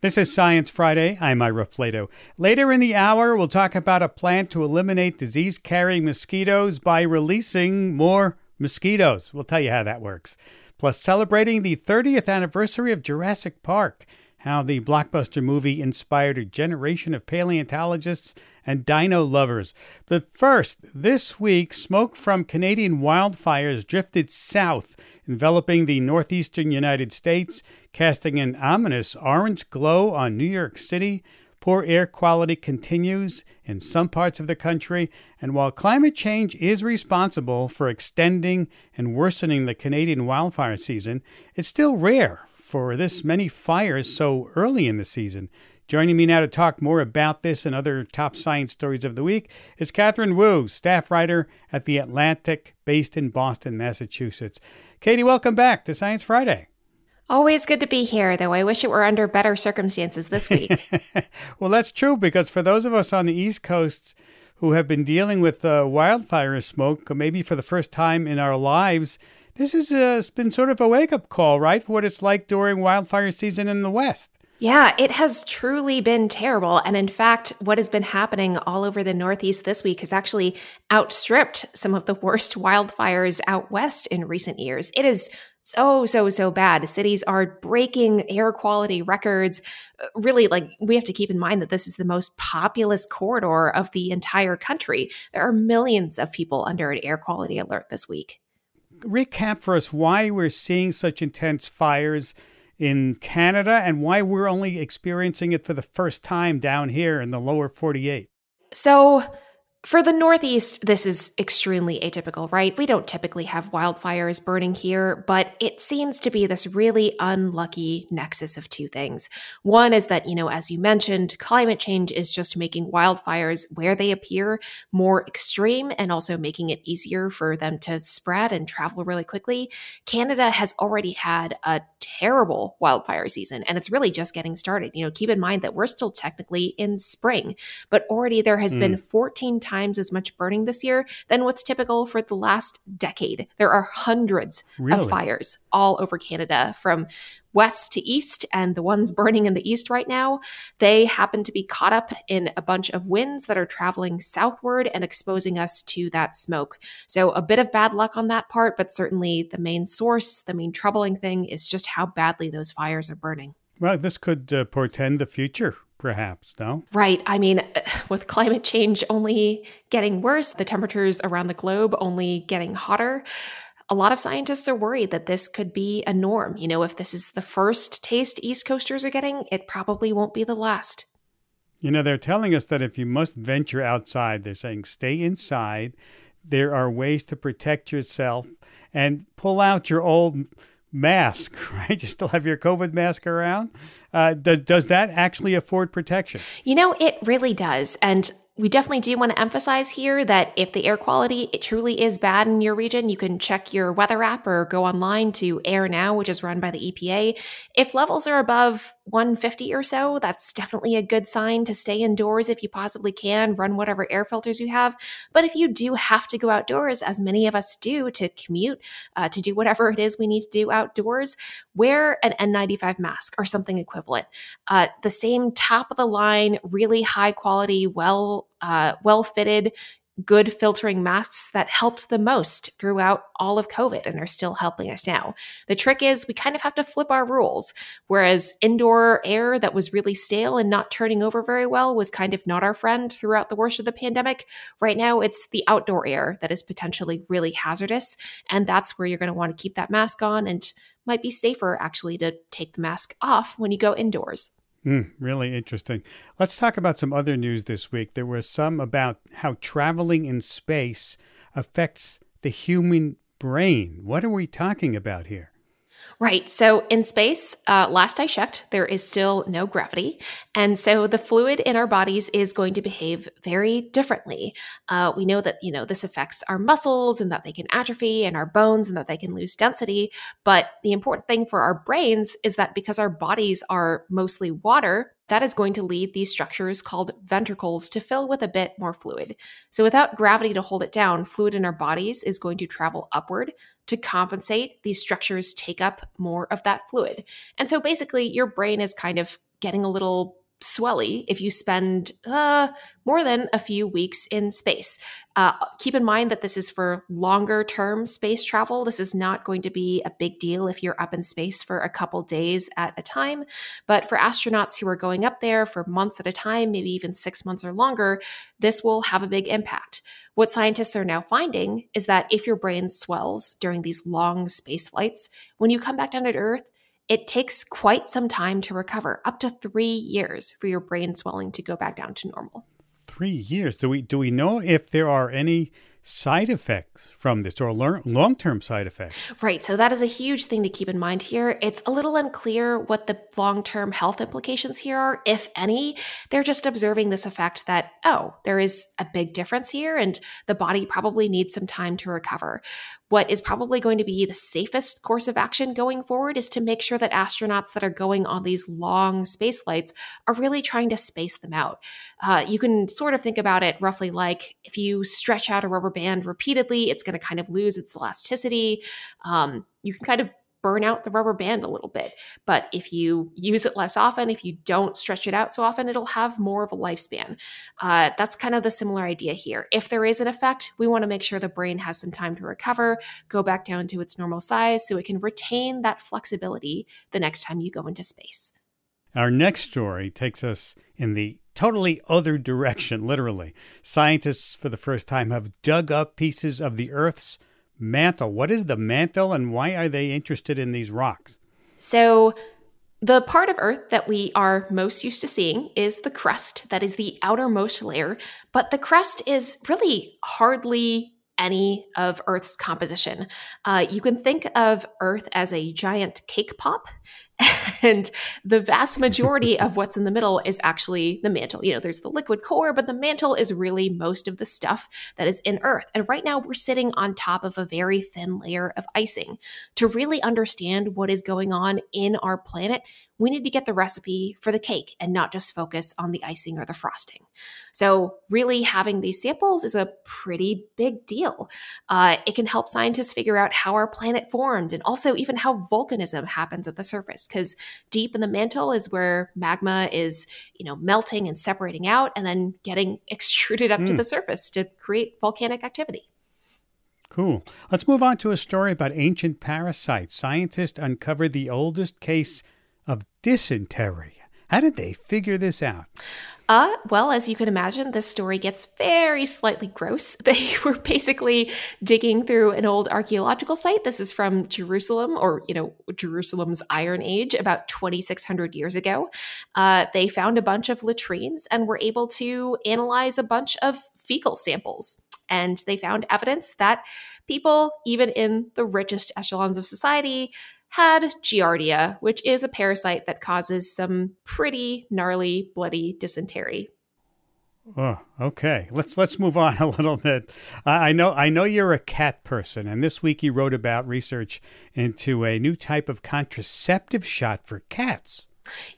This is Science Friday. I'm Ira Flatow. Later in the hour, we'll talk about a plan to eliminate disease carrying mosquitoes by releasing more mosquitoes. We'll tell you how that works. Plus, celebrating the 30th anniversary of Jurassic Park, how the blockbuster movie inspired a generation of paleontologists and dino lovers. But first, this week, smoke from Canadian wildfires drifted south, enveloping the northeastern United States, casting an ominous orange glow on New York City Poor air quality continues in some parts of the country, and while climate change is responsible for extending and worsening the Canadian wildfire season, it's still rare for this many fires so early in the season. Joining me now to talk more about this and other top science stories of the week is Katherine Wu, staff writer at The Atlantic, based in Boston, Massachusetts. Katie, welcome back to Science Friday. Always good to be here, though I wish it were under better circumstances this week. well, that's true because for those of us on the East Coast who have been dealing with uh, wildfire smoke, maybe for the first time in our lives, this has uh, been sort of a wake up call, right, for what it's like during wildfire season in the West. Yeah, it has truly been terrible. And in fact, what has been happening all over the Northeast this week has actually outstripped some of the worst wildfires out west in recent years. It is so, so, so bad. Cities are breaking air quality records. Uh, really, like, we have to keep in mind that this is the most populous corridor of the entire country. There are millions of people under an air quality alert this week. Recap for us why we're seeing such intense fires in Canada and why we're only experiencing it for the first time down here in the lower 48. So, for the Northeast, this is extremely atypical, right? We don't typically have wildfires burning here, but it seems to be this really unlucky nexus of two things. One is that, you know, as you mentioned, climate change is just making wildfires where they appear more extreme and also making it easier for them to spread and travel really quickly. Canada has already had a terrible wildfire season and it's really just getting started. You know, keep in mind that we're still technically in spring, but already there has mm. been 14 times as much burning this year than what's typical for the last decade. There are hundreds really? of fires all over Canada from west to east, and the ones burning in the east right now, they happen to be caught up in a bunch of winds that are traveling southward and exposing us to that smoke. So, a bit of bad luck on that part, but certainly the main source, the main troubling thing is just how badly those fires are burning. Well, this could uh, portend the future perhaps, no? Right. I mean, with climate change only getting worse, the temperatures around the globe only getting hotter, a lot of scientists are worried that this could be a norm. You know, if this is the first taste East Coasters are getting, it probably won't be the last. You know, they're telling us that if you must venture outside, they're saying stay inside. There are ways to protect yourself and pull out your old mask, right? You still have your COVID mask around. Uh, does, does that actually afford protection? You know, it really does. And we definitely do want to emphasize here that if the air quality it truly is bad in your region, you can check your weather app or go online to Air Now, which is run by the EPA. If levels are above 150 or so, that's definitely a good sign to stay indoors if you possibly can, run whatever air filters you have. But if you do have to go outdoors, as many of us do to commute, uh, to do whatever it is we need to do outdoors, wear an N95 mask or something equivalent. Uh, the same top of the line, really high quality, well uh, well fitted good filtering masks that helped the most throughout all of COVID and are still helping us now. The trick is we kind of have to flip our rules. Whereas indoor air that was really stale and not turning over very well was kind of not our friend throughout the worst of the pandemic, right now it's the outdoor air that is potentially really hazardous. And that's where you're going to want to keep that mask on and might be safer actually to take the mask off when you go indoors. Mm, really interesting. Let's talk about some other news this week. There was some about how traveling in space affects the human brain. What are we talking about here? Right. So in space, uh, last I checked, there is still no gravity. And so the fluid in our bodies is going to behave very differently. Uh, we know that, you know, this affects our muscles and that they can atrophy and our bones and that they can lose density. But the important thing for our brains is that because our bodies are mostly water, that is going to lead these structures called ventricles to fill with a bit more fluid. So, without gravity to hold it down, fluid in our bodies is going to travel upward to compensate. These structures take up more of that fluid. And so, basically, your brain is kind of getting a little swelly if you spend uh, more than a few weeks in space. Uh, keep in mind that this is for longer term space travel. This is not going to be a big deal if you're up in space for a couple days at a time. But for astronauts who are going up there for months at a time, maybe even six months or longer, this will have a big impact. What scientists are now finding is that if your brain swells during these long space flights, when you come back down to Earth, it takes quite some time to recover, up to three years for your brain swelling to go back down to normal. Three years. Do we do we know if there are any side effects from this or long term side effects. Right. So, that is a huge thing to keep in mind here. It's a little unclear what the long term health implications here are, if any. They're just observing this effect that, oh, there is a big difference here, and the body probably needs some time to recover. What is probably going to be the safest course of action going forward is to make sure that astronauts that are going on these long space flights are really trying to space them out. Uh, you can sort of think about it roughly like if you stretch out a rubber band repeatedly, it's going to kind of lose its elasticity. Um, you can kind of burn out the rubber band a little bit. But if you use it less often, if you don't stretch it out so often, it'll have more of a lifespan. Uh, that's kind of the similar idea here. If there is an effect, we want to make sure the brain has some time to recover, go back down to its normal size so it can retain that flexibility the next time you go into space. Our next story takes us in the totally other direction, literally. Scientists, for the first time, have dug up pieces of the Earth's mantle. What is the mantle and why are they interested in these rocks? So, the part of Earth that we are most used to seeing is the crust, that is the outermost layer, but the crust is really hardly any of Earth's composition. Uh, you can think of Earth as a giant cake pop, and the vast majority of what's in the middle is actually the mantle. You know, there's the liquid core, but the mantle is really most of the stuff that is in Earth. And right now, we're sitting on top of a very thin layer of icing. To really understand what is going on in our planet, we need to get the recipe for the cake and not just focus on the icing or the frosting. So, really, having these samples is a pretty big deal. Uh, it can help scientists figure out how our planet formed and also even how volcanism happens at the surface because deep in the mantle is where magma is, you know, melting and separating out and then getting extruded up mm. to hmm. the surface to create volcanic activity. Cool. Let's move on to a story about ancient parasites. Scientists uncovered the oldest case of dysentery. How did they figure this out? Uh, well, as you can imagine, this story gets very slightly gross. They were basically digging through an old archaeological site. This is from Jerusalem, or, you know, Jerusalem's Iron Age, about 2,600 years ago. Uh, they found a bunch of latrines and were able to analyze a bunch of fecal samples. And they found evidence that people, even in the richest echelons of society, had Giardia, which is a parasite that causes some pretty gnarly, bloody dysentery. Oh, okay. Let's let's move on a little bit. I know I know you're a cat person, and this week you wrote about research into a new type of contraceptive shot for cats.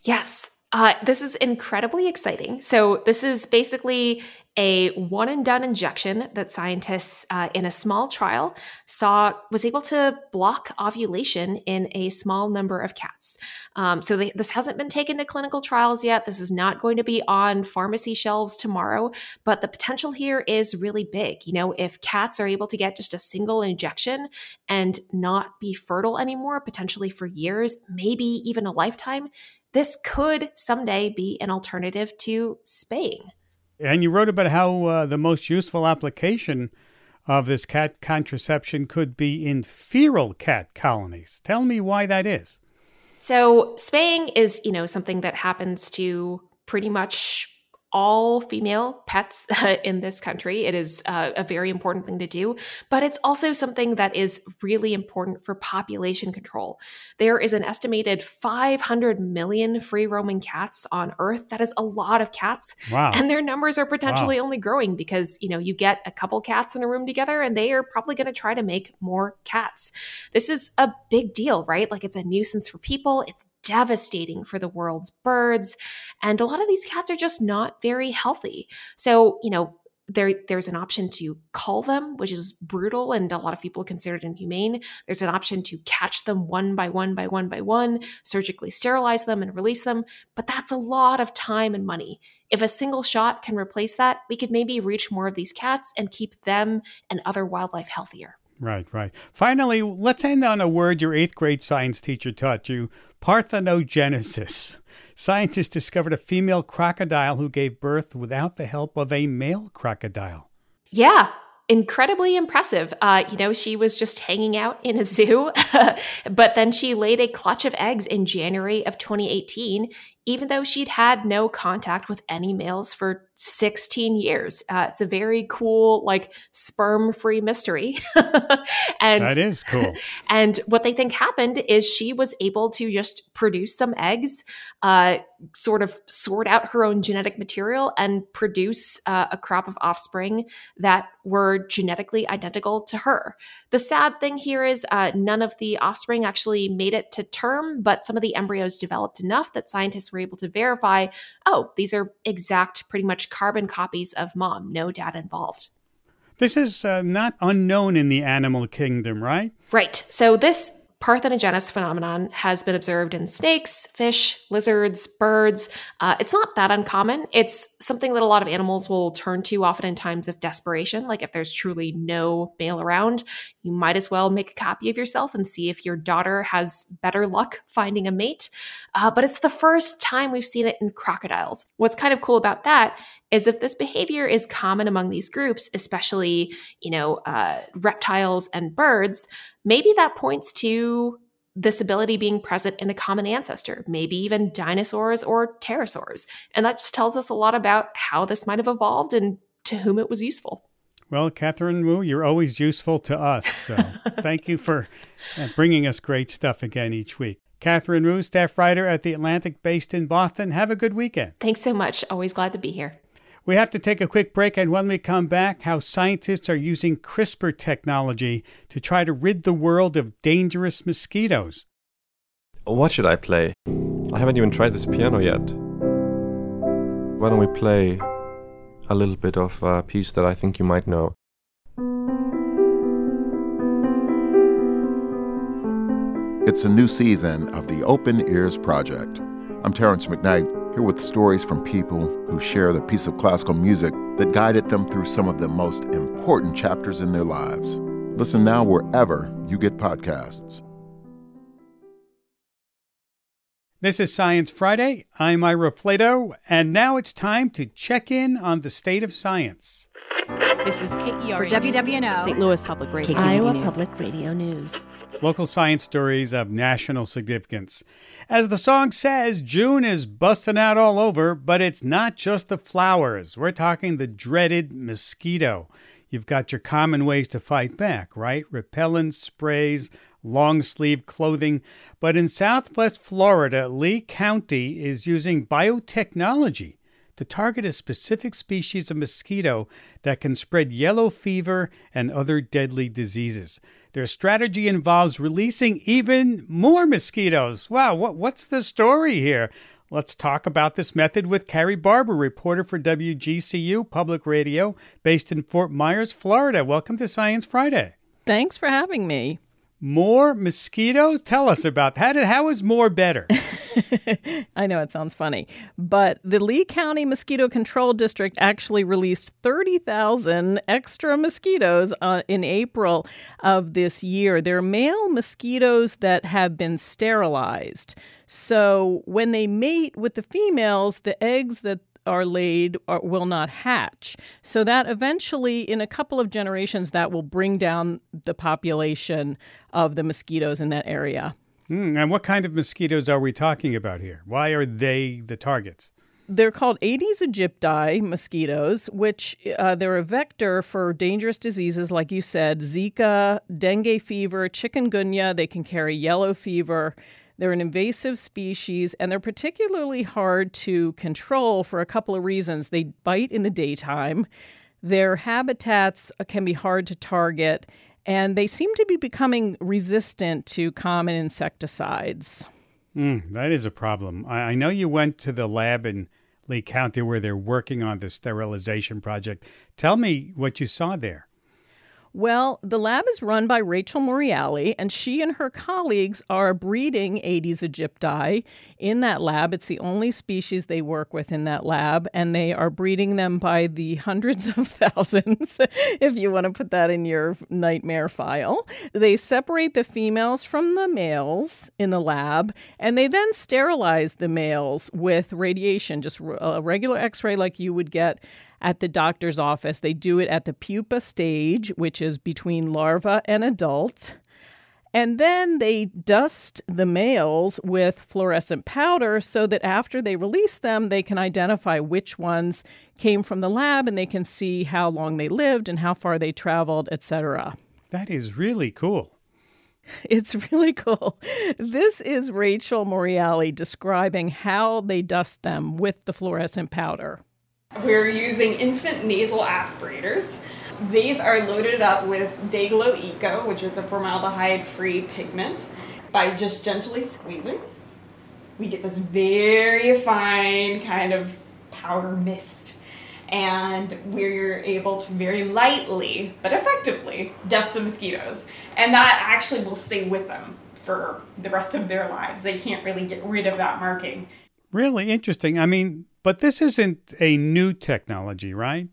Yes, Uh, this is incredibly exciting. So, this is basically a one and done injection that scientists uh, in a small trial saw was able to block ovulation in a small number of cats. Um, so, they, this hasn't been taken to clinical trials yet. This is not going to be on pharmacy shelves tomorrow, but the potential here is really big. You know, if cats are able to get just a single injection and not be fertile anymore, potentially for years, maybe even a lifetime this could someday be an alternative to spaying. And you wrote about how uh, the most useful application of this cat contraception could be in feral cat colonies. Tell me why that is. So, spaying is, you know, something that happens to pretty much all female pets in this country. It is uh, a very important thing to do, but it's also something that is really important for population control. There is an estimated 500 million free roaming cats on Earth. That is a lot of cats. Wow. And their numbers are potentially wow. only growing because, you know, you get a couple cats in a room together and they are probably going to try to make more cats. This is a big deal, right? Like it's a nuisance for people. It's devastating for the world's birds. And a lot of these cats are just not very healthy. So, you know, there, there's an option to cull them, which is brutal and a lot of people consider it inhumane. There's an option to catch them one by one by one by one, surgically sterilize them and release them, but that's a lot of time and money. If a single shot can replace that, we could maybe reach more of these cats and keep them and other wildlife healthier. Right, right. Finally, let's end on a word your eighth grade science teacher taught you parthenogenesis. Scientists discovered a female crocodile who gave birth without the help of a male crocodile. Yeah, incredibly impressive. Uh, you know, she was just hanging out in a zoo, but then she laid a clutch of eggs in January of 2018, even though she'd had no contact with any males for 16 years. Uh, it's a very cool, like sperm free mystery. and that is cool. And what they think happened is she was able to just produce some eggs, uh, sort of sort out her own genetic material, and produce uh, a crop of offspring that were genetically identical to her. The sad thing here is uh, none of the offspring actually made it to term, but some of the embryos developed enough that scientists were able to verify oh, these are exact, pretty much carbon copies of mom, no dad involved. This is uh, not unknown in the animal kingdom, right? Right. So, this parthenogenesis phenomenon has been observed in snakes, fish, lizards, birds. Uh, it's not that uncommon. It's something that a lot of animals will turn to often in times of desperation. Like if there's truly no male around, you might as well make a copy of yourself and see if your daughter has better luck finding a mate. Uh, but it's the first time we've seen it in crocodiles. What's kind of cool about that is if this behavior is common among these groups, especially, you know, uh, reptiles and birds, maybe that points to this ability being present in a common ancestor, maybe even dinosaurs or pterosaurs. And that just tells us a lot about how this might have evolved and to whom it was useful. Well, Katherine Wu, you're always useful to us. So thank you for uh, bringing us great stuff again each week. Katherine Wu, staff writer at The Atlantic based in Boston. Have a good weekend. Thanks so much. Always glad to be here. We have to take a quick break, and when we come back, how scientists are using CRISPR technology to try to rid the world of dangerous mosquitoes. What should I play? I haven't even tried this piano yet. Why don't we play a little bit of a piece that I think you might know? It's a new season of the Open Ears Project. I'm Terrence McKnight here with stories from people who share the piece of classical music that guided them through some of the most important chapters in their lives. Listen now wherever you get podcasts. This is Science Friday. I'm Ira Flatow, and now it's time to check in on the state of science. This is KERA for WWNO, St. Louis Public Radio, Iowa News. Public Radio News. Local science stories of national significance. As the song says, June is busting out all over, but it's not just the flowers. We're talking the dreaded mosquito. You've got your common ways to fight back, right? Repellent sprays, long sleeve clothing. But in southwest Florida, Lee County is using biotechnology to target a specific species of mosquito that can spread yellow fever and other deadly diseases. Their strategy involves releasing even more mosquitoes. Wow, what, what's the story here? Let's talk about this method with Carrie Barber, reporter for WGCU Public Radio, based in Fort Myers, Florida. Welcome to Science Friday. Thanks for having me. More mosquitoes? Tell us about that. How is more better? I know it sounds funny, but the Lee County Mosquito Control District actually released 30,000 extra mosquitoes uh, in April of this year. They're male mosquitoes that have been sterilized. So when they mate with the females, the eggs that are laid or will not hatch. So that eventually, in a couple of generations, that will bring down the population of the mosquitoes in that area. Mm, and what kind of mosquitoes are we talking about here? Why are they the targets? They're called Aedes aegypti mosquitoes, which uh, they're a vector for dangerous diseases, like you said, Zika, dengue fever, chikungunya. They can carry yellow fever. They're an invasive species and they're particularly hard to control for a couple of reasons. They bite in the daytime, their habitats can be hard to target, and they seem to be becoming resistant to common insecticides. Mm, that is a problem. I, I know you went to the lab in Lee County where they're working on the sterilization project. Tell me what you saw there. Well, the lab is run by Rachel Morreale, and she and her colleagues are breeding Aedes aegypti in that lab. It's the only species they work with in that lab, and they are breeding them by the hundreds of thousands, if you want to put that in your nightmare file. They separate the females from the males in the lab, and they then sterilize the males with radiation, just a regular x ray like you would get at the doctor's office. They do it at the pupa stage, which is between larva and adult. And then they dust the males with fluorescent powder so that after they release them, they can identify which ones came from the lab and they can see how long they lived and how far they traveled, etc. That is really cool. It's really cool. This is Rachel Morreale describing how they dust them with the fluorescent powder. We're using infant nasal aspirators. These are loaded up with Day-Glo Eco, which is a formaldehyde-free pigment. By just gently squeezing, we get this very fine kind of powder mist. And we're able to very lightly, but effectively, dust the mosquitoes. And that actually will stay with them for the rest of their lives. They can't really get rid of that marking. Really interesting. I mean, but this isn't a new technology, right?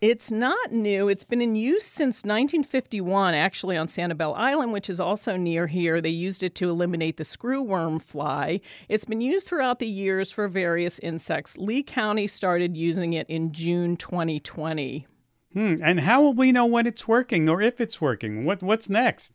It's not new. It's been in use since 1951, actually, on Sanibel Island, which is also near here. They used it to eliminate the screwworm fly. It's been used throughout the years for various insects. Lee County started using it in June 2020. Hmm. And how will we know when it's working or if it's working? What What's next?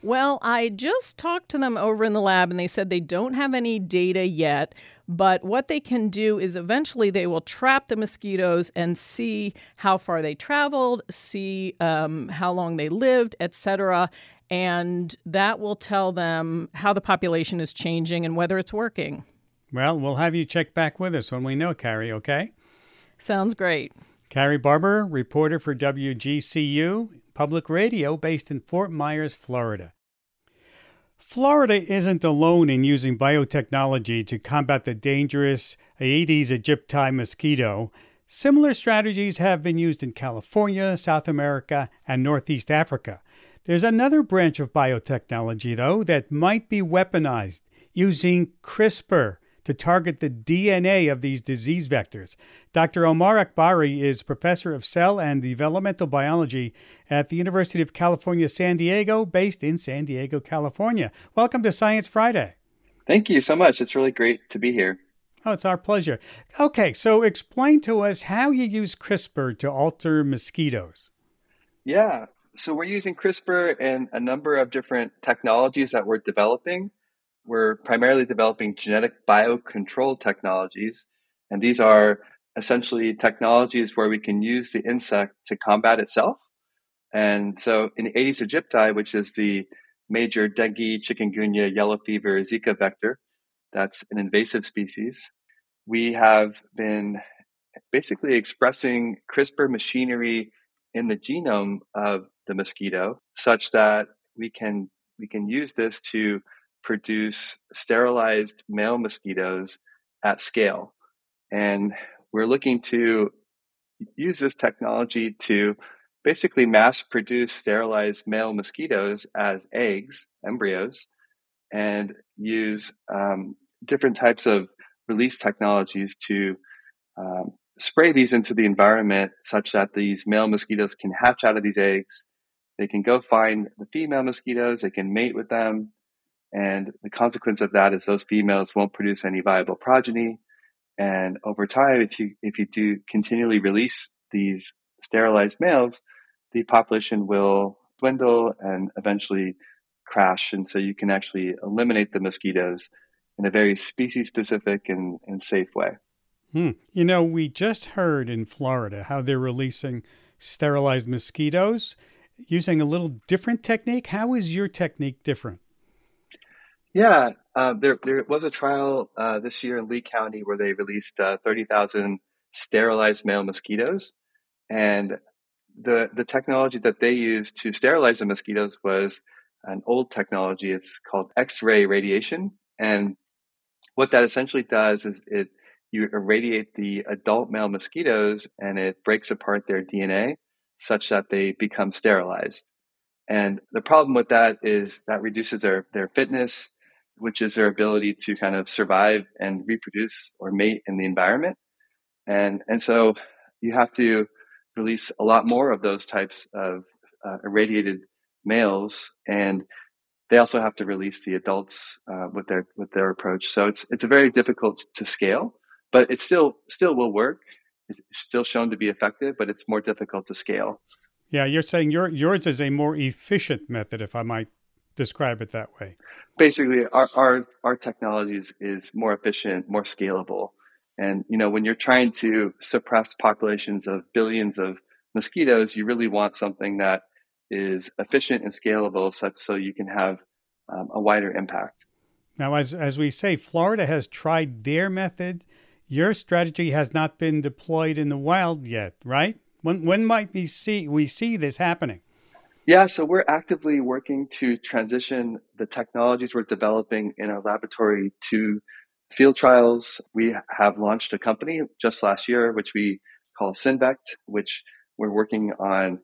Well, I just talked to them over in the lab and they said they don't have any data yet, but what they can do is eventually they will trap the mosquitoes and see how far they traveled, see um, how long they lived, etc. And that will tell them how the population is changing and whether it's working. Well, we'll have you check back with us when we know, Carrie, okay? Sounds great. Carrie Barber, reporter for WGCU Public Radio based in Fort Myers, Florida. Florida isn't alone in using biotechnology to combat the dangerous Aedes aegypti mosquito. Similar strategies have been used in California, South America, and Northeast Africa. There's another branch of biotechnology, though, that might be weaponized using CRISPR to target the DNA of these disease vectors. Dr. Omar Akbari is professor of cell and developmental biology at the University of California, San Diego, based in San Diego, California. Welcome to Science Friday. Thank you so much. It's really great to be here. Oh, it's our pleasure. Okay, so explain to us how you use CRISPR to alter mosquitoes. Yeah, so we're using CRISPR and a number of different technologies that we're developing we're primarily developing genetic biocontrol technologies. And these are essentially technologies where we can use the insect to combat itself. And so in Aedes aegypti, which is the major dengue, chikungunya, yellow fever, Zika vector, that's an invasive species, we have been basically expressing CRISPR machinery in the genome of the mosquito such that we can we can use this to produce sterilized male mosquitoes at scale. And we're looking to use this technology to basically mass produce sterilized male mosquitoes as eggs, embryos, and use um, different types of release technologies to um, spray these into the environment such that these male mosquitoes can hatch out of these eggs. They can go find the female mosquitoes, they can mate with them. And the consequence of that is those females won't produce any viable progeny. And over time, if you if you do continually release these sterilized males, the population will dwindle and eventually crash. And so you can actually eliminate the mosquitoes in a very species specific and, and safe way. Hmm. You know, we just heard in Florida how they're releasing sterilized mosquitoes using a little different technique. How is your technique different? Yeah, uh, there there was a trial uh, this year in Lee County where they released uh, thirty thousand sterilized male mosquitoes, and the the technology that they used to sterilize the mosquitoes was an old technology. It's called X-ray radiation, and what that essentially does is it you irradiate the adult male mosquitoes and it breaks apart their DNA such that they become sterilized. And the problem with that is that reduces their, their fitness, which is their ability to kind of survive and reproduce or mate in the environment. And, and so you have to release a lot more of those types of uh, irradiated males. And they also have to release the adults uh, with their with their approach. So it's it's a very difficult to scale but it still still will work. It's still shown to be effective, but it's more difficult to scale. Yeah, you're saying your, yours is a more efficient method, if I might describe it that way. Basically, our our, our technology is, is more efficient, more scalable. And you know, when you're trying to suppress populations of billions of mosquitoes, you really want something that is efficient and scalable, such so you can have um, a wider impact. Now, as as we say, Florida has tried their method your strategy has not been deployed in the wild yet, right? When when might we see we see this happening? Yeah, so we're actively working to transition the technologies we're developing in our laboratory to field trials. We have launched a company just last year, which we call Synvect, which we're working on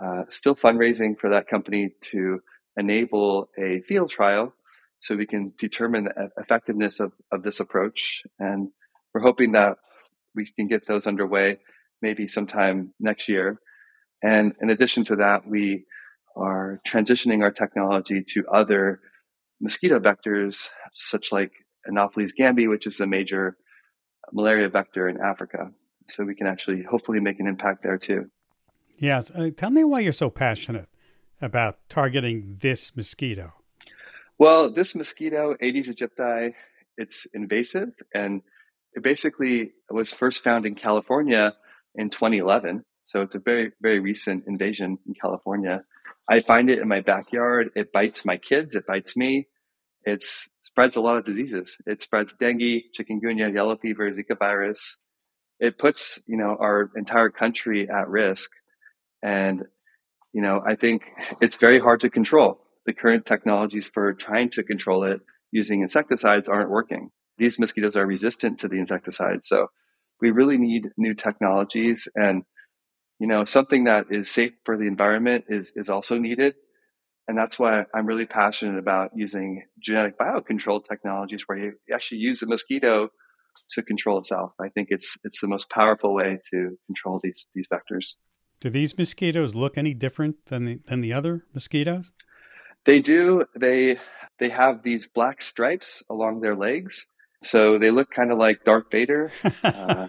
uh, still fundraising for that company to enable a field trial so we can determine the effectiveness of, of this approach. And we're hoping that we can get those underway maybe sometime next year. And in addition to that, we are transitioning our technology to other mosquito vectors, such like Anopheles gambiae, which is a major malaria vector in Africa. So we can actually hopefully make an impact there too. Yes. Uh, tell me why you're so passionate about targeting this mosquito. Well, this mosquito, Aedes aegypti, it's invasive and it basically was first found in California in 2011. So it's a very, very recent invasion in California. I find it in my backyard. It bites my kids. It bites me. It spreads a lot of diseases. It spreads dengue, chikungunya, yellow fever, Zika virus. It puts, you know, our entire country at risk. And, you know, I think it's very hard to control. The current technologies for trying to control it using insecticides aren't working these mosquitoes are resistant to the insecticides. So we really need new technologies and you know something that is safe for the environment is is also needed. And that's why i'm really passionate about using genetic biocontrol technologies where you actually use a mosquito to control itself. I think it's it's the most powerful way to control these these vectors. Do these mosquitoes look any different than the, than the other mosquitoes? They do. They they have these black stripes along their legs so they look kind of like Darth Vader. Uh,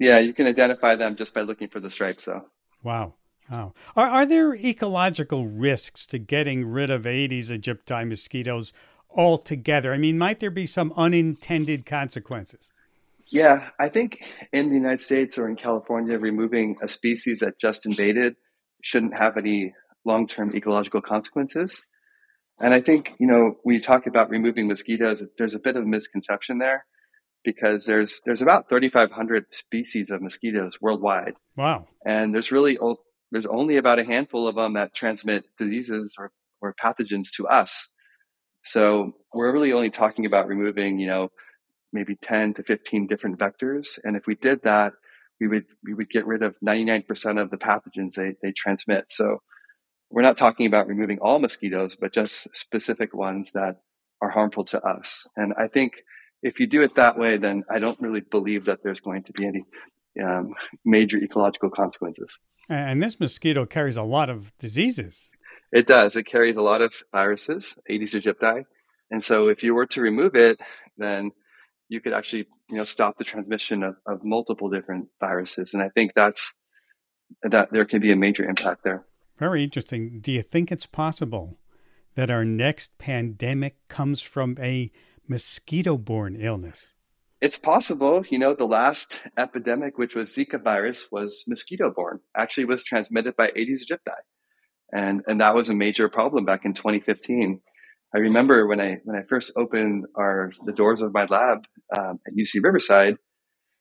yeah, you can identify them just by looking for the stripes, though. Wow. Wow. Are, are there ecological risks to getting rid of Aedes aegypti mosquitoes altogether? I mean, might there be some unintended consequences? Yeah, I think in the United States or in California, removing a species that just invaded shouldn't have any long term ecological consequences. And I think, you know, when you talk about removing mosquitoes, there's a bit of misconception there because there's there's about 3,500 species of mosquitoes worldwide. Wow. And there's really there's only about a handful of them that transmit diseases or, or pathogens to us. So we're really only talking about removing, you know, maybe 10 to 15 different vectors. And if we did that, we would we would get rid of 99% of the pathogens they, they transmit. So we're not talking about removing all mosquitoes, but just specific ones that are harmful to us. And I think if you do it that way, then I don't really believe that there's going to be any um, major ecological consequences. And this mosquito carries a lot of diseases. It does. It carries a lot of viruses, Aedes aegypti. And so if you were to remove it, then you could actually, you know, stop the transmission of, of multiple different viruses. And I think that's that there can be a major impact there. Very interesting. Do you think it's possible that our next pandemic comes from a mosquito borne illness? It's possible. You know, the last epidemic, which was Zika virus, was mosquito borne, actually was transmitted by Aedes aegypti. And, and that was a major problem back in 2015. I remember when I when I first opened our the doors of my lab um, at UC Riverside,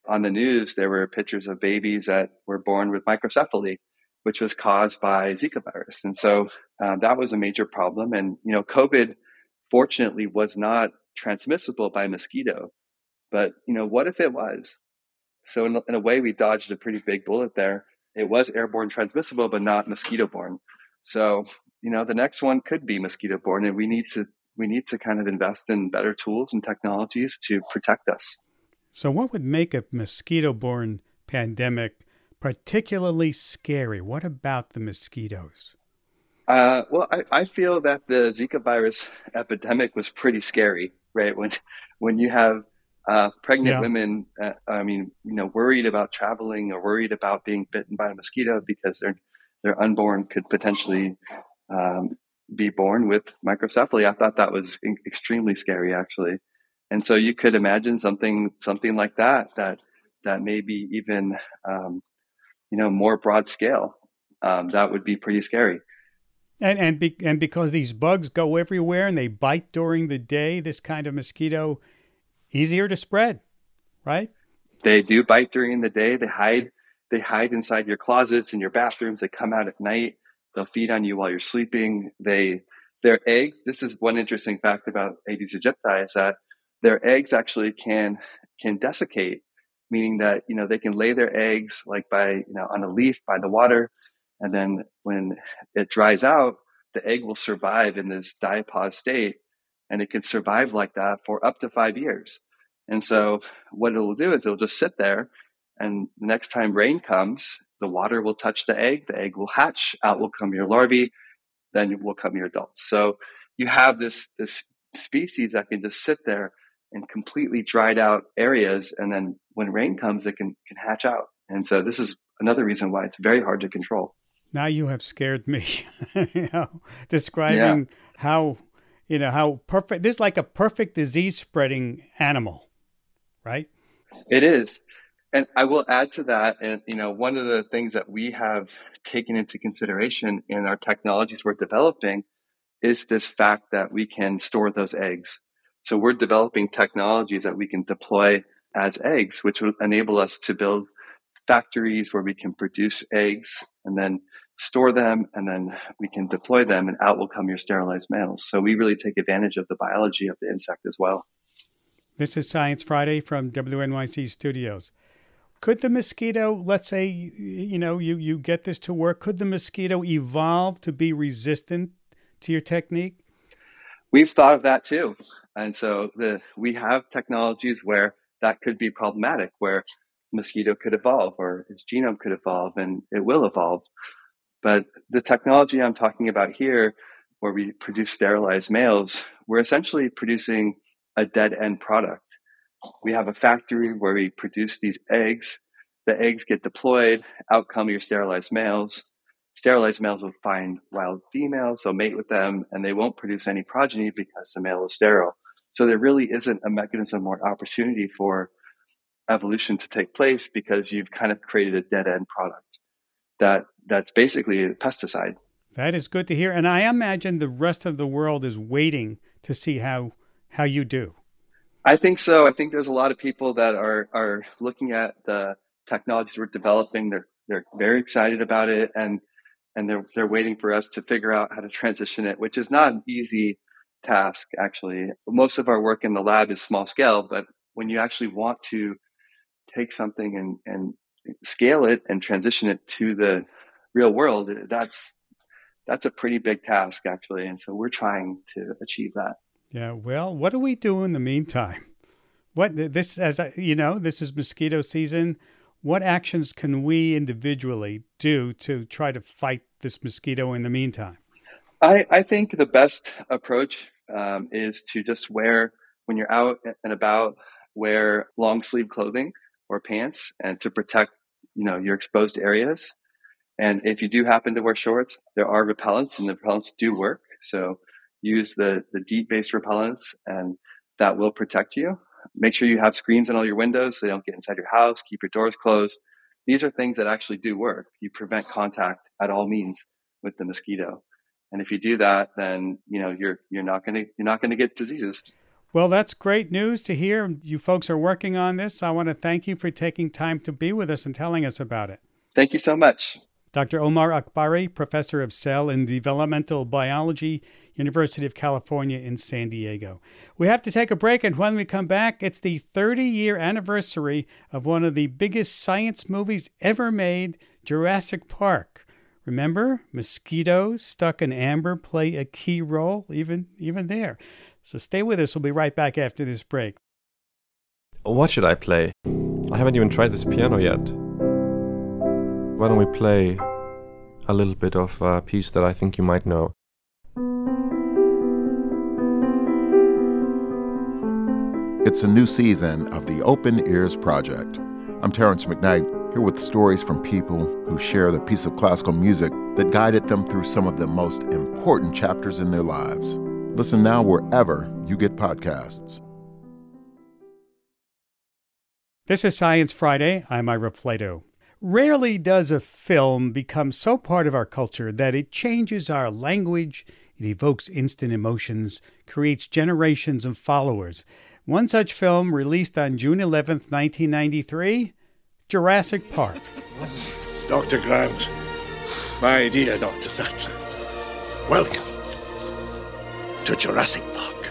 on the news there were pictures of babies that were born with microcephaly, which was caused by Zika virus, and so um, that was a major problem. And you know, COVID, fortunately, was not transmissible by mosquito, but you know, what if it was? So in, in a way, we dodged a pretty big bullet there. It was airborne transmissible, but not mosquito borne. So you know the next one could be mosquito borne and we need to we need to kind of invest in better tools and technologies to protect us so what would make a mosquito borne pandemic particularly scary what about the mosquitoes uh, well I, I feel that the zika virus epidemic was pretty scary right when when you have uh, pregnant yeah. women, uh, I mean, you know, worried about traveling or worried about being bitten by a mosquito because their their unborn could potentially um, be born with microcephaly. I thought that was in- extremely scary, actually. And so you could imagine something something like that that that maybe even um, you know more broad scale. Um, that would be pretty scary. And and be, and because these bugs go everywhere and they bite during the day, this kind of mosquito easier to spread, right? They do bite during the day. They hide they hide inside your closets and your bathrooms. They come out at night. They'll feed on you while you're sleeping. They their eggs. This is one interesting fact about Aedes aegypti is that their eggs actually can can desiccate, meaning that you know they can lay their eggs like by you know on a leaf by the water, and then when it dries out, the egg will survive in this diapause state, and it can survive like that for up to five years. And so what it'll do is it'll just sit there, and the next time rain comes, the water will touch the egg, the egg will hatch, out will come your larvae, then will come your adults. So you have this this species that can just sit there in completely dried out areas, and then when rain comes, it can can hatch out. And so this is another reason why it's very hard to control. Now you have scared me. you know, describing yeah. how you know how perfect this is like a perfect disease spreading animal, right? It is and I will add to that, and you know, one of the things that we have taken into consideration in our technologies we're developing is this fact that we can store those eggs. So we're developing technologies that we can deploy as eggs, which will enable us to build factories where we can produce eggs and then store them, and then we can deploy them, and out will come your sterilized males. So we really take advantage of the biology of the insect as well. This is Science Friday from WNYC Studios. Could the mosquito, let's say, you know, you, you get this to work, could the mosquito evolve to be resistant to your technique? We've thought of that too. And so the, we have technologies where that could be problematic, where mosquito could evolve or its genome could evolve and it will evolve. But the technology I'm talking about here, where we produce sterilized males, we're essentially producing a dead end product we have a factory where we produce these eggs. The eggs get deployed, out come your sterilized males. Sterilized males will find wild females, they'll mate with them, and they won't produce any progeny because the male is sterile. So there really isn't a mechanism or opportunity for evolution to take place because you've kind of created a dead end product that that's basically a pesticide. That is good to hear. And I imagine the rest of the world is waiting to see how how you do. I think so. I think there's a lot of people that are are looking at the technologies we're developing. They're they're very excited about it, and and they're they're waiting for us to figure out how to transition it, which is not an easy task. Actually, most of our work in the lab is small scale, but when you actually want to take something and, and scale it and transition it to the real world, that's that's a pretty big task actually. And so we're trying to achieve that. Yeah. Well, what do we do in the meantime? What this as you know, this is mosquito season. What actions can we individually do to try to fight this mosquito in the meantime? I, I think the best approach um, is to just wear when you're out and about, wear long sleeve clothing or pants, and to protect you know your exposed areas. And if you do happen to wear shorts, there are repellents, and the repellents do work. So use the the DEET based repellents, and that will protect you. Make sure you have screens on all your windows so they don't get inside your house. Keep your doors closed. These are things that actually do work. You prevent contact at all means with the mosquito. And if you do that, then you know you're you're not gonna you're not gonna get diseases. Well, that's great news to hear. You folks are working on this. I want to thank you for taking time to be with us and telling us about it. Thank you so much. Dr. Omar Akbari, professor of cell and developmental biology, University of California in San Diego. We have to take a break, and when we come back, it's the 30 year anniversary of one of the biggest science movies ever made, Jurassic Park. Remember, mosquitoes stuck in amber play a key role even even there. So stay with us. We'll be right back after this break. What should I play? I haven't even tried this piano yet. Why don't we play a little bit of a piece that I think you might know? It's a new season of the Open Ears Project. I'm Terrance McKnight, here with stories from people who share the piece of classical music that guided them through some of the most important chapters in their lives. Listen now wherever you get podcasts. This is Science Friday. I'm Ira Flatow. Rarely does a film become so part of our culture that it changes our language, it evokes instant emotions, creates generations of followers. One such film released on June 11th, 1993 Jurassic Park. Dr. Grant, my dear Dr. Sattler, welcome to Jurassic Park.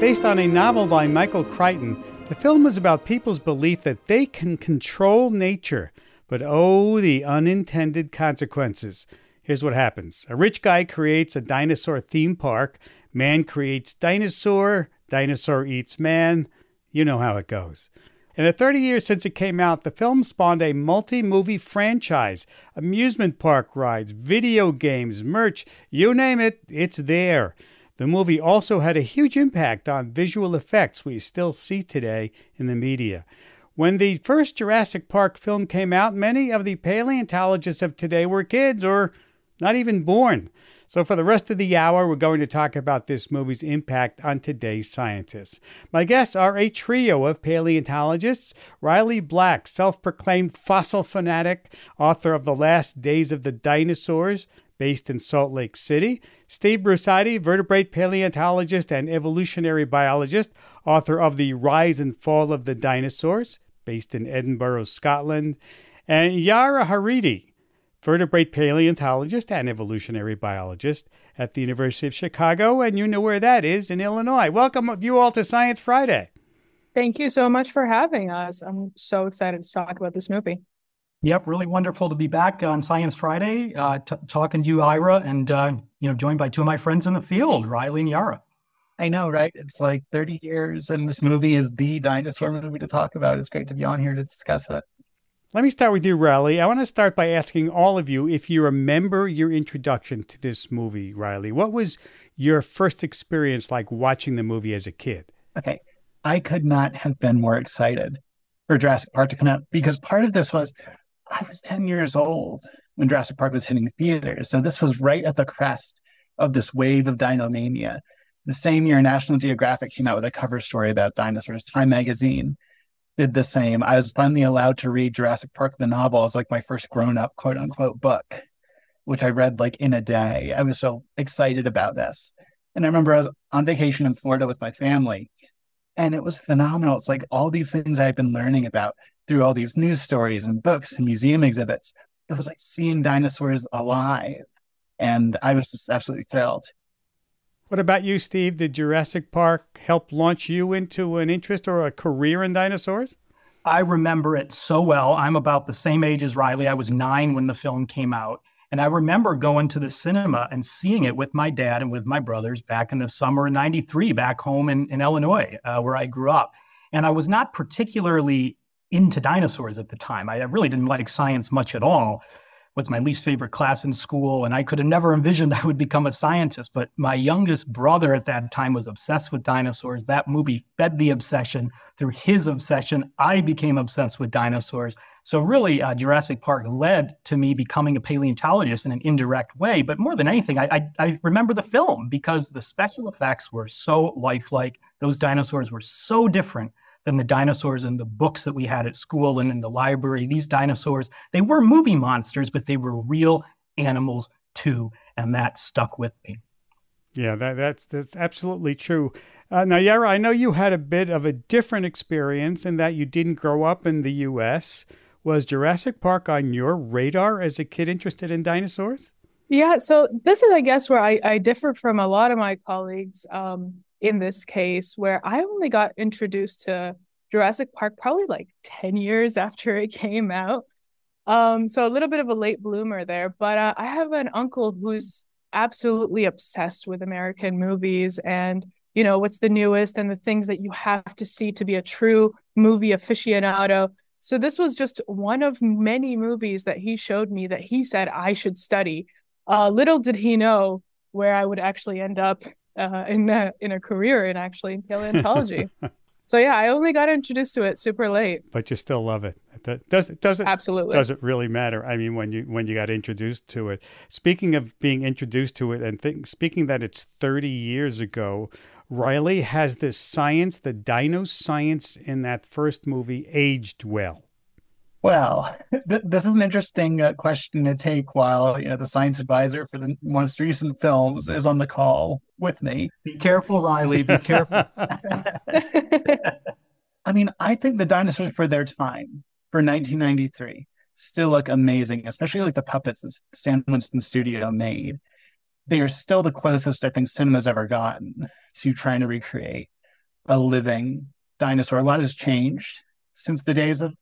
Based on a novel by Michael Crichton, the film is about people's belief that they can control nature, but oh, the unintended consequences. Here's what happens a rich guy creates a dinosaur theme park, man creates dinosaur, Dinosaur Eats Man. You know how it goes. In the 30 years since it came out, the film spawned a multi movie franchise, amusement park rides, video games, merch, you name it, it's there. The movie also had a huge impact on visual effects we still see today in the media. When the first Jurassic Park film came out, many of the paleontologists of today were kids or not even born. So, for the rest of the hour, we're going to talk about this movie's impact on today's scientists. My guests are a trio of paleontologists Riley Black, self proclaimed fossil fanatic, author of The Last Days of the Dinosaurs, based in Salt Lake City. Steve Brusatte, vertebrate paleontologist and evolutionary biologist, author of The Rise and Fall of the Dinosaurs, based in Edinburgh, Scotland. And Yara Haridy, vertebrate paleontologist and evolutionary biologist at the University of Chicago, and you know where that is in Illinois. Welcome you all to Science Friday. Thank you so much for having us. I'm so excited to talk about this movie. Yep, really wonderful to be back on Science Friday, uh, t- talking to you, Ira, and uh, you know, joined by two of my friends in the field, Riley and Yara. I know, right? It's like 30 years, and this movie is the dinosaur movie to talk about. It's great to be on here to discuss it. Let me start with you, Riley. I want to start by asking all of you if you remember your introduction to this movie, Riley. What was your first experience like watching the movie as a kid? Okay. I could not have been more excited for Jurassic Park to come out because part of this was I was 10 years old when Jurassic Park was hitting theaters. So this was right at the crest of this wave of dinomania. The same year, National Geographic came out with a cover story about dinosaurs. Time magazine did the same. I was finally allowed to read Jurassic Park the novel as like my first grown up quote unquote book, which I read like in a day. I was so excited about this. And I remember I was on vacation in Florida with my family and it was phenomenal. It's like all these things I've been learning about through all these news stories and books and museum exhibits. It was like seeing dinosaurs alive. And I was just absolutely thrilled. What about you, Steve? Did Jurassic Park help launch you into an interest or a career in dinosaurs? I remember it so well. I'm about the same age as Riley. I was nine when the film came out. And I remember going to the cinema and seeing it with my dad and with my brothers back in the summer of 93 back home in, in Illinois, uh, where I grew up. And I was not particularly into dinosaurs at the time. I really didn't like science much at all was my least favorite class in school, and I could have never envisioned I would become a scientist. But my youngest brother at that time was obsessed with dinosaurs. That movie fed the obsession. Through his obsession, I became obsessed with dinosaurs. So, really, uh, Jurassic Park led to me becoming a paleontologist in an indirect way. But more than anything, I, I, I remember the film because the special effects were so lifelike. Those dinosaurs were so different than the dinosaurs in the books that we had at school and in the library. These dinosaurs, they were movie monsters, but they were real animals too, and that stuck with me. Yeah, that, that's that's absolutely true. Uh, now, Yara, I know you had a bit of a different experience in that you didn't grow up in the U.S. Was Jurassic Park on your radar as a kid interested in dinosaurs? Yeah, so this is, I guess, where I, I differ from a lot of my colleagues. Um, in this case where I only got introduced to Jurassic Park probably like 10 years after it came out. Um, so a little bit of a late bloomer there, but uh, I have an uncle who's absolutely obsessed with American movies and you know what's the newest and the things that you have to see to be a true movie aficionado. So this was just one of many movies that he showed me that he said I should study. Uh, little did he know where I would actually end up uh, in a, in a career in actually paleontology. so yeah, I only got introduced to it super late. But you still love it. Does it does it absolutely does it really matter? I mean, when you when you got introduced to it. Speaking of being introduced to it, and think, speaking that it's thirty years ago, Riley has this science, the dino science in that first movie, aged well. Well, th- this is an interesting uh, question to take while you know the science advisor for the most recent films is on the call with me. Be careful, Riley. Be careful. I mean, I think the dinosaurs for their time, for 1993, still look amazing, especially like the puppets that Stan Winston Studio made. They are still the closest I think cinema's ever gotten to trying to recreate a living dinosaur. A lot has changed since the days of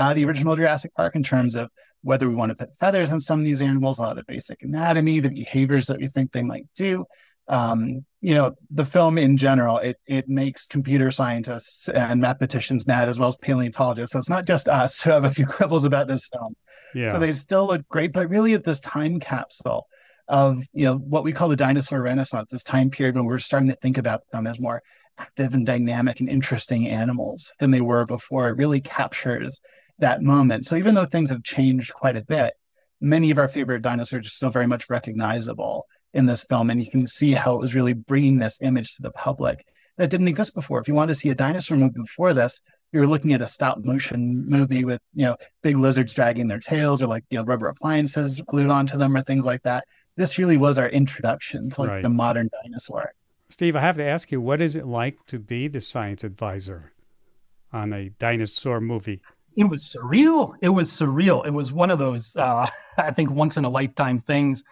uh, the original Jurassic Park in terms of whether we want to put feathers on some of these animals, a lot of the basic anatomy, the behaviors that we think they might do. Um, you know, the film in general, it it makes computer scientists and mathematicians mad as well as paleontologists. So it's not just us who have a few quibbles about this film. Yeah. So they still look great, but really at this time capsule of you know what we call the dinosaur renaissance, this time period when we're starting to think about them as more active and dynamic and interesting animals than they were before. It really captures that moment. So even though things have changed quite a bit, many of our favorite dinosaurs are still very much recognizable in this film. And you can see how it was really bringing this image to the public that didn't exist before. If you wanted to see a dinosaur movie before this, you were looking at a stop motion movie with, you know, big lizards dragging their tails or like, you know, rubber appliances glued onto them or things like that. This really was our introduction to like right. the modern dinosaur. Steve, I have to ask you, what is it like to be the science advisor on a dinosaur movie? It was surreal. It was surreal. It was one of those, uh, I think, once in a lifetime things.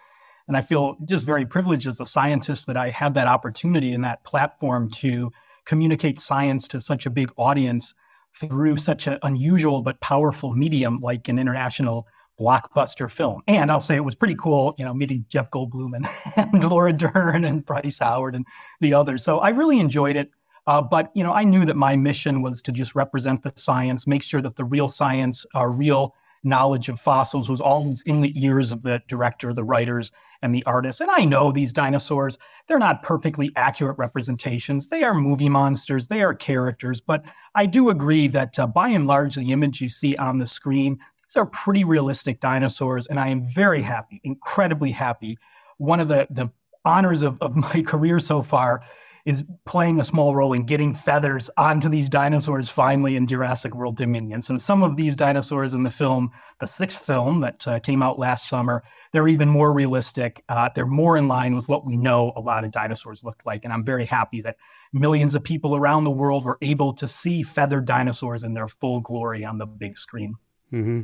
And I feel just very privileged as a scientist that I had that opportunity and that platform to communicate science to such a big audience through such an unusual but powerful medium like an international blockbuster film. And I'll say it was pretty cool, you know, meeting Jeff Goldblum and, and Laura Dern and Bryce Howard and the others. So I really enjoyed it. Uh, but you know, I knew that my mission was to just represent the science, make sure that the real science, our real knowledge of fossils, was always in the ears of the director, the writers, and the artists. And I know these dinosaurs; they're not perfectly accurate representations. They are movie monsters. They are characters. But I do agree that uh, by and large, the image you see on the screen these are pretty realistic dinosaurs, and I am very happy, incredibly happy. One of the the honors of, of my career so far is playing a small role in getting feathers onto these dinosaurs finally in Jurassic World Dominion. So some of these dinosaurs in the film, the sixth film that uh, came out last summer, they're even more realistic. Uh, they're more in line with what we know a lot of dinosaurs looked like. And I'm very happy that millions of people around the world were able to see feathered dinosaurs in their full glory on the big screen. Mm-hmm.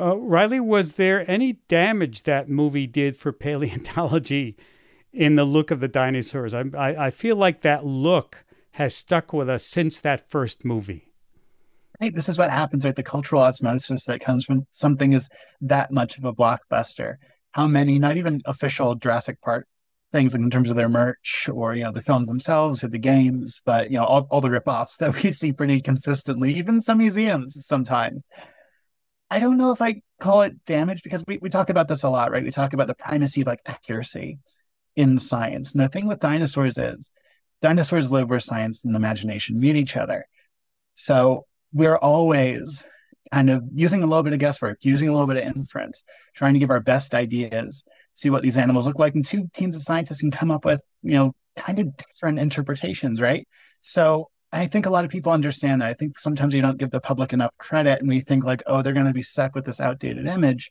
Uh, Riley, was there any damage that movie did for paleontology in the look of the dinosaurs. I, I, I feel like that look has stuck with us since that first movie. Right. This is what happens, right? The cultural osmosis that comes when something is that much of a blockbuster. How many, not even official Jurassic Park things in terms of their merch or, you know, the films themselves or the games, but, you know, all, all the ripoffs that we see pretty consistently, even some museums sometimes. I don't know if I call it damage because we, we talk about this a lot, right? We talk about the primacy of like accuracy in science. And the thing with dinosaurs is dinosaurs live where science and imagination meet each other. So we're always kind of using a little bit of guesswork, using a little bit of inference, trying to give our best ideas, see what these animals look like. And two teams of scientists can come up with, you know, kind of different interpretations, right? So I think a lot of people understand that. I think sometimes we don't give the public enough credit and we think like, oh, they're going to be stuck with this outdated image.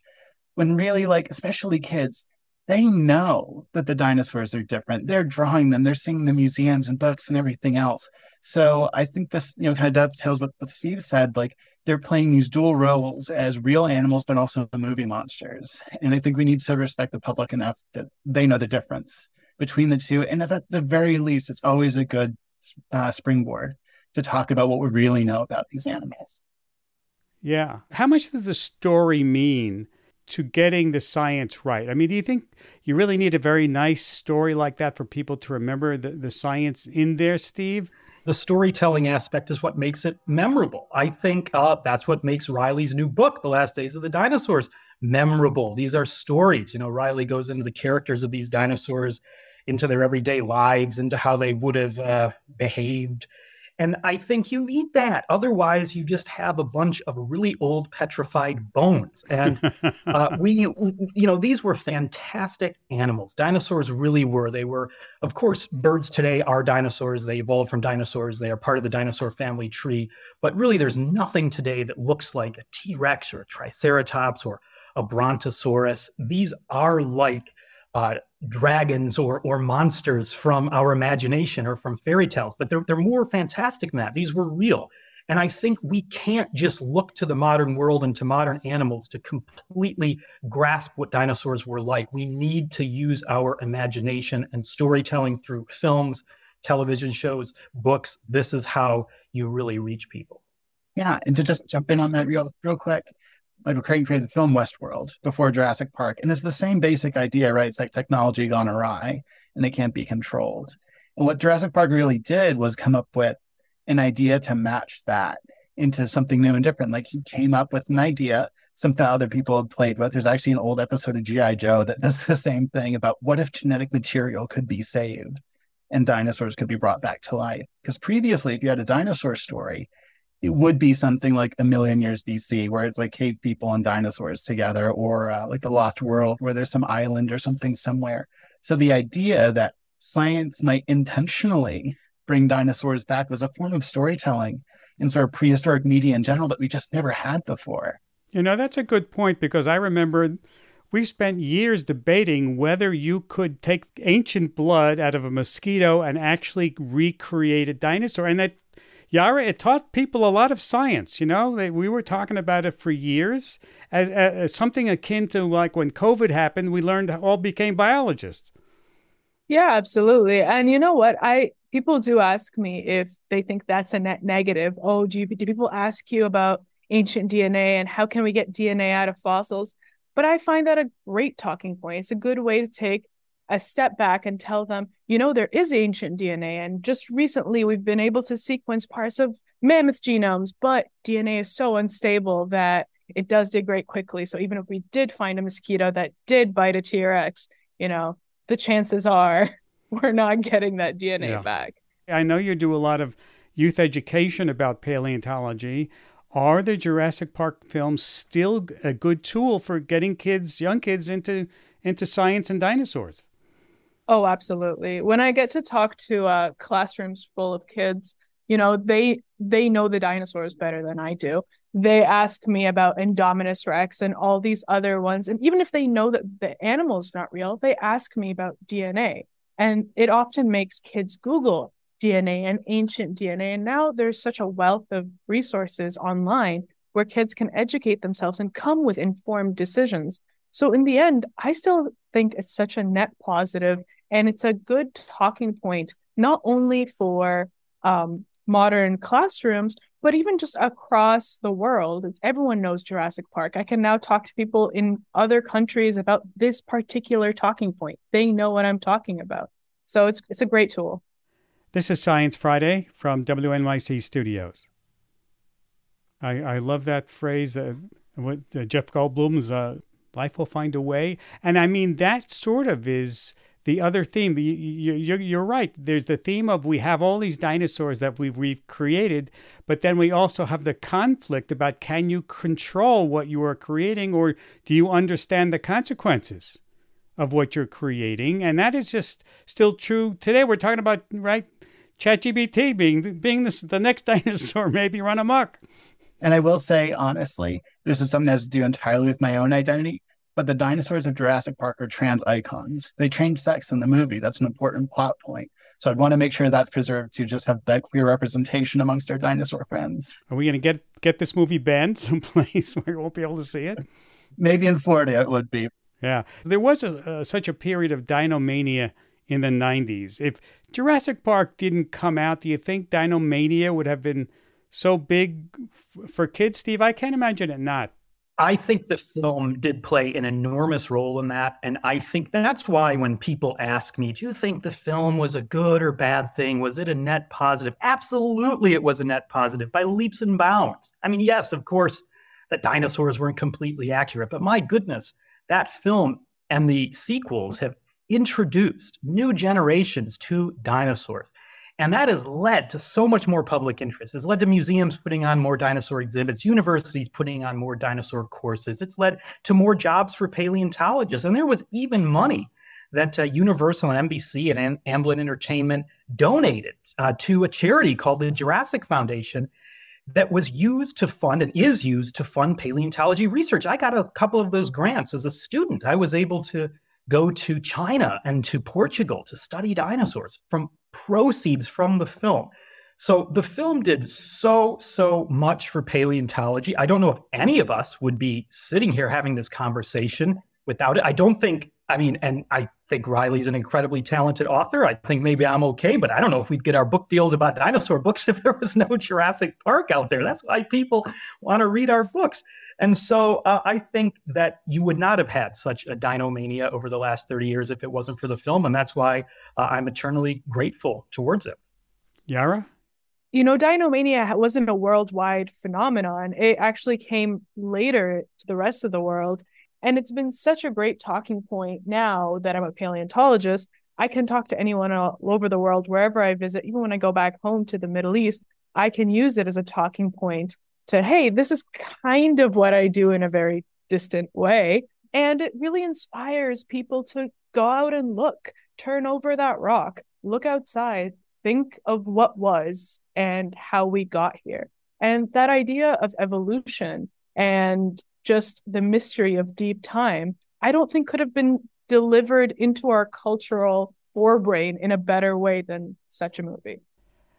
When really, like, especially kids, they know that the dinosaurs are different. They're drawing them, they're seeing the museums and books and everything else. So I think this, you know, kind of dovetails with what Steve said. Like they're playing these dual roles as real animals, but also the movie monsters. And I think we need to respect the public enough that they know the difference between the two. And at the very least, it's always a good uh, springboard to talk about what we really know about these animals. Yeah. How much does the story mean to getting the science right? I mean, do you think you really need a very nice story like that for people to remember the, the science in there, Steve? The storytelling aspect is what makes it memorable. I think uh, that's what makes Riley's new book, The Last Days of the Dinosaurs, memorable. These are stories. You know, Riley goes into the characters of these dinosaurs, into their everyday lives, into how they would have uh, behaved and I think you need that. Otherwise, you just have a bunch of really old petrified bones. And uh, we, you know, these were fantastic animals. Dinosaurs really were. They were, of course, birds today are dinosaurs. They evolved from dinosaurs. They are part of the dinosaur family tree. But really, there's nothing today that looks like a T Rex or a Triceratops or a Brontosaurus. These are like uh, dragons or or monsters from our imagination or from fairy tales, but they're they're more fantastic than that. These were real. And I think we can't just look to the modern world and to modern animals to completely grasp what dinosaurs were like. We need to use our imagination and storytelling through films, television shows, books. This is how you really reach people. Yeah, and to just jump in on that real real quick, Michael Crichton created the film Westworld before Jurassic Park. And it's the same basic idea, right? It's like technology gone awry and it can't be controlled. And what Jurassic Park really did was come up with an idea to match that into something new and different. Like he came up with an idea, something other people had played with. There's actually an old episode of G.I. Joe that does the same thing about what if genetic material could be saved and dinosaurs could be brought back to life. Because previously, if you had a dinosaur story, it would be something like a million years BC, where it's like cave people and dinosaurs together, or uh, like the Lost World, where there's some island or something somewhere. So the idea that science might intentionally bring dinosaurs back was a form of storytelling in sort of prehistoric media in general that we just never had before. You know, that's a good point because I remember we spent years debating whether you could take ancient blood out of a mosquito and actually recreate a dinosaur. And that Yara, it taught people a lot of science. You know, they, we were talking about it for years as, as, something akin to like when COVID happened, we learned all became biologists. Yeah, absolutely. And you know what? I people do ask me if they think that's a net negative. Oh, do you, do people ask you about ancient DNA and how can we get DNA out of fossils? But I find that a great talking point. It's a good way to take a step back and tell them, you know, there is ancient DNA. And just recently, we've been able to sequence parts of mammoth genomes, but DNA is so unstable that it does degrade quickly. So even if we did find a mosquito that did bite a T Rex, you know, the chances are we're not getting that DNA yeah. back. I know you do a lot of youth education about paleontology. Are the Jurassic Park films still a good tool for getting kids, young kids, into into science and dinosaurs? Oh, absolutely. When I get to talk to uh, classrooms full of kids, you know, they they know the dinosaurs better than I do. They ask me about Indominus Rex and all these other ones, and even if they know that the animal's not real, they ask me about DNA. And it often makes kids Google DNA and ancient DNA. And now there's such a wealth of resources online where kids can educate themselves and come with informed decisions. So in the end, I still think it's such a net positive And it's a good talking point, not only for um, modern classrooms, but even just across the world. It's, everyone knows Jurassic Park. I can now talk to people in other countries about this particular talking point. They know what I'm talking about. So it's, it's a great tool. This is Science Friday from WNYC Studios. I, I love that phrase, uh, what, uh, Jeff Goldblum's uh, life will find a way. And I mean, that sort of is the other theme. You, you're right. There's the theme of we have all these dinosaurs that we've recreated, but then we also have the conflict about can you control what you are creating or do you understand the consequences? Of what you're creating, and that is just still true today. We're talking about right, ChatGPT being being the next dinosaur, maybe run amok. And I will say, honestly, this is something that has to do entirely with my own identity. But the dinosaurs of Jurassic Park are trans icons. They change sex in the movie. That's an important plot point. So I'd want to make sure that's preserved to just have that clear representation amongst our dinosaur friends. Are we going to get get this movie banned someplace where you won't be able to see it? Maybe in Florida it would be. Yeah, there was a, such a period of dinomania in the 90s. If Jurassic Park didn't come out, do you think Dinomania would have been so big f- for kids, Steve? I can't imagine it not. I think the film did play an enormous role in that. And I think that's why when people ask me, do you think the film was a good or bad thing? Was it a net positive? Absolutely, it was a net positive by leaps and bounds. I mean, yes, of course, the dinosaurs weren't completely accurate, but my goodness, that film and the sequels have introduced new generations to dinosaurs. And that has led to so much more public interest. It's led to museums putting on more dinosaur exhibits, universities putting on more dinosaur courses. It's led to more jobs for paleontologists. And there was even money that uh, Universal and NBC and Amblin Entertainment donated uh, to a charity called the Jurassic Foundation that was used to fund and is used to fund paleontology research. I got a couple of those grants as a student. I was able to go to China and to Portugal to study dinosaurs from proceeds from the film. So the film did so, so much for paleontology. I don't know if any of us would be sitting here having this conversation without it. I don't think, I mean, and I think Riley's an incredibly talented author. I think maybe I'm okay, but I don't know if we'd get our book deals about dinosaur books if there was no Jurassic Park out there. That's why people want to read our books. And so uh, I think that you would not have had such a dinomania over the last 30 years if it wasn't for the film. And that's why uh, I'm eternally grateful towards it. Yara? You know, dinomania wasn't a worldwide phenomenon. It actually came later to the rest of the world. And it's been such a great talking point now that I'm a paleontologist. I can talk to anyone all over the world, wherever I visit, even when I go back home to the Middle East, I can use it as a talking point to, hey, this is kind of what I do in a very distant way. And it really inspires people to go out and look, turn over that rock, look outside, think of what was and how we got here. And that idea of evolution and just the mystery of deep time, I don't think could have been delivered into our cultural forebrain in a better way than such a movie.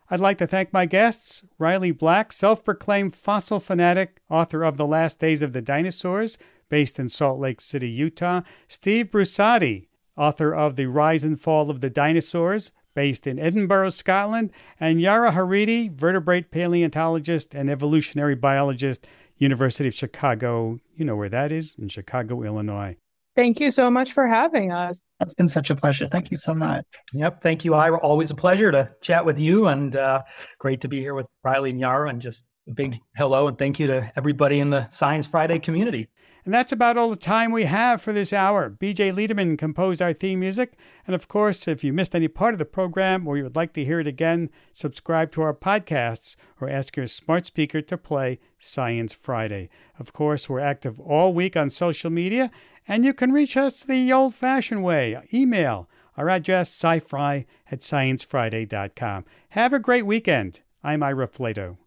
I'd like to thank my guests Riley Black, self proclaimed fossil fanatic, author of The Last Days of the Dinosaurs, based in Salt Lake City, Utah, Steve Brusatte, author of The Rise and Fall of the Dinosaurs, based in Edinburgh, Scotland, and Yara Haridy, vertebrate paleontologist and evolutionary biologist, University of Chicago. You know where that is, in Chicago, Illinois. Thank you so much for having us. It's been such a pleasure. Thank you so much. Yep. Thank you, Ira. Always a pleasure to chat with you and uh, great to be here with Riley and Yara and just a big hello and thank you to everybody in the Science Friday community. And that's about all the time we have for this hour. BJ Leiderman composed our theme music. And of course, if you missed any part of the program or you would like to hear it again, subscribe to our podcasts or ask your smart speaker to play Science Friday. Of course, we're active all week on social media and you can reach us the old fashioned way email. Our address, scifri at sciencefriday.com. Have a great weekend. I'm Ira Flatow.